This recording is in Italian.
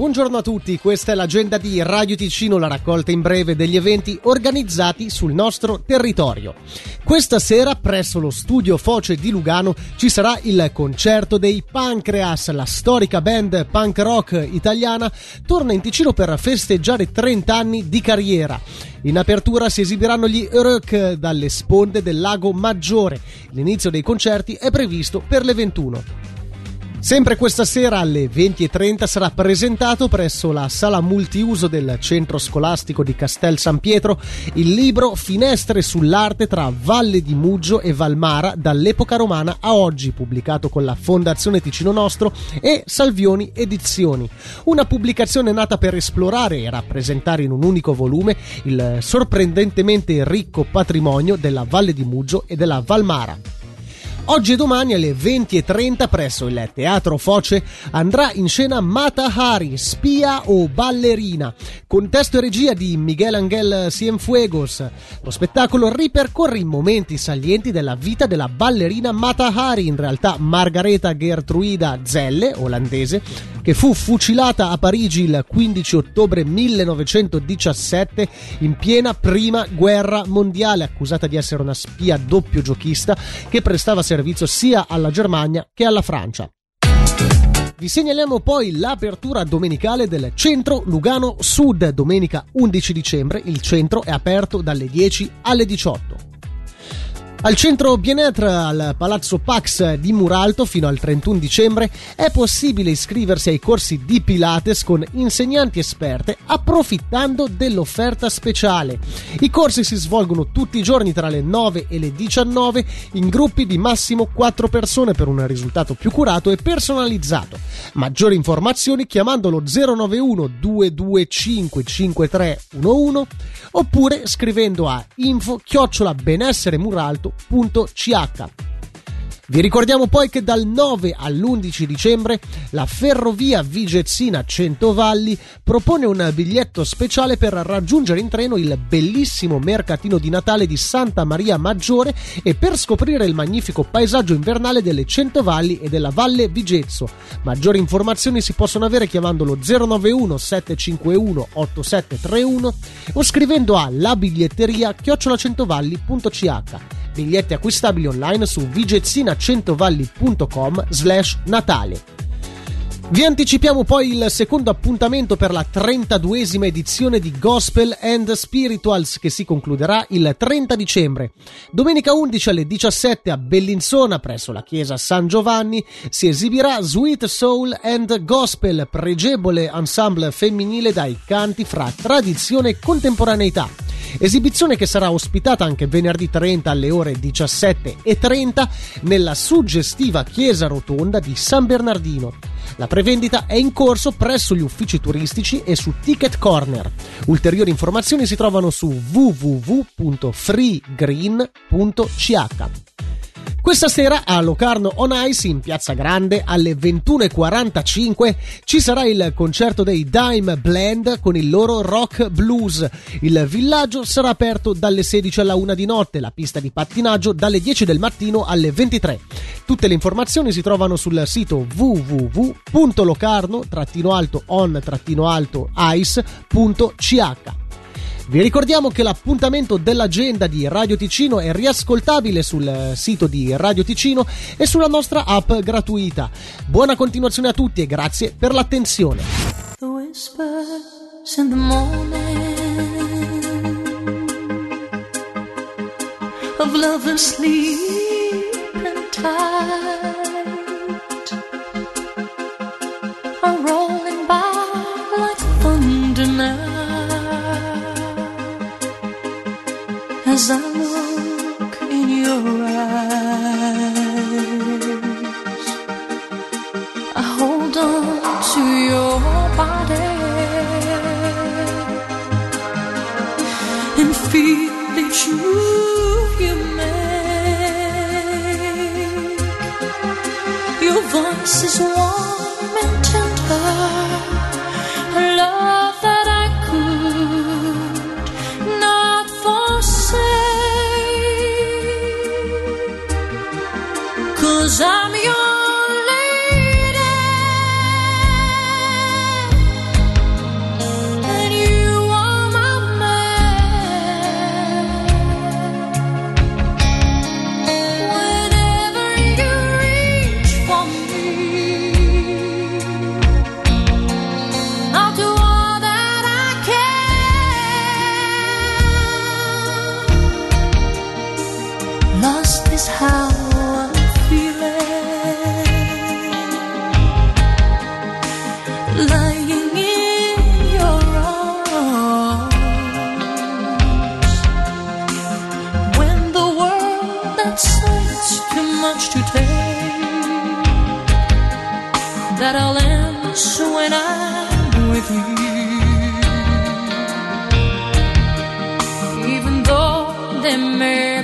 Buongiorno a tutti, questa è l'agenda di Radio Ticino, la raccolta in breve degli eventi organizzati sul nostro territorio. Questa sera presso lo studio Foce di Lugano ci sarà il concerto dei Pancreas, la storica band punk rock italiana torna in Ticino per festeggiare 30 anni di carriera. In apertura si esibiranno gli Uruk dalle sponde del lago Maggiore. L'inizio dei concerti è previsto per le 21. Sempre questa sera alle 20.30 sarà presentato presso la sala multiuso del centro scolastico di Castel San Pietro il libro Finestre sull'arte tra Valle di Muggio e Valmara dall'epoca romana a oggi, pubblicato con la Fondazione Ticino Nostro e Salvioni Edizioni. Una pubblicazione nata per esplorare e rappresentare in un unico volume il sorprendentemente ricco patrimonio della Valle di Muggio e della Valmara. Oggi e domani alle 20.30 presso il Teatro Foce andrà in scena Mata Hari, spia o ballerina, con testo e regia di Miguel Angel Cienfuegos. Lo spettacolo ripercorre i momenti salienti della vita della ballerina Mata Hari, in realtà Margareta Gertruida Zelle, olandese, che fu fucilata a Parigi il 15 ottobre 1917 in piena prima guerra mondiale, accusata di essere una spia doppio giochista che prestava servizio sia alla Germania che alla Francia. Vi segnaliamo poi l'apertura domenicale del centro Lugano Sud, domenica 11 dicembre. Il centro è aperto dalle 10 alle 18. Al centro Bienetre, al Palazzo Pax di Muralto, fino al 31 dicembre, è possibile iscriversi ai corsi di Pilates con insegnanti esperte approfittando dell'offerta speciale. I corsi si svolgono tutti i giorni tra le 9 e le 19 in gruppi di massimo 4 persone per un risultato più curato e personalizzato. Maggiori informazioni chiamando lo 091 225 5311 oppure scrivendo a info chiocciola benessere muralto www.ch. Vi ricordiamo poi che dal 9 all'11 dicembre la ferrovia Vigezzina Centovalli propone un biglietto speciale per raggiungere in treno il bellissimo mercatino di Natale di Santa Maria Maggiore e per scoprire il magnifico paesaggio invernale delle Centovalli e della Valle Vigezzo. Maggiori informazioni si possono avere chiamando lo 091 751 8731 o scrivendo a labiglietteria chiocciolacentovalli.ch biglietti acquistabili online su vigezzinacentovanli.com slash natale. Vi anticipiamo poi il secondo appuntamento per la 32esima edizione di Gospel and Spirituals che si concluderà il 30 dicembre. Domenica 11 alle 17 a Bellinzona presso la chiesa San Giovanni si esibirà Sweet Soul and Gospel, pregevole ensemble femminile dai canti fra tradizione e contemporaneità. Esibizione che sarà ospitata anche venerdì 30 alle ore 17.30 nella suggestiva chiesa rotonda di San Bernardino. La prevendita è in corso presso gli uffici turistici e su Ticket Corner. Ulteriori informazioni si trovano su www.freegreen.ch. Questa sera a Locarno On Ice in Piazza Grande alle 21.45 ci sarà il concerto dei Dime Blend con il loro rock blues. Il villaggio sarà aperto dalle 16 alla 1 di notte, la pista di pattinaggio dalle 10 del mattino alle 23. Tutte le informazioni si trovano sul sito www.locarno-on-ice.ch. Vi ricordiamo che l'appuntamento dell'agenda di Radio Ticino è riascoltabile sul sito di Radio Ticino e sulla nostra app gratuita. Buona continuazione a tutti e grazie per l'attenzione. of to your body and feel that you you make. Your voice is warm Even though there may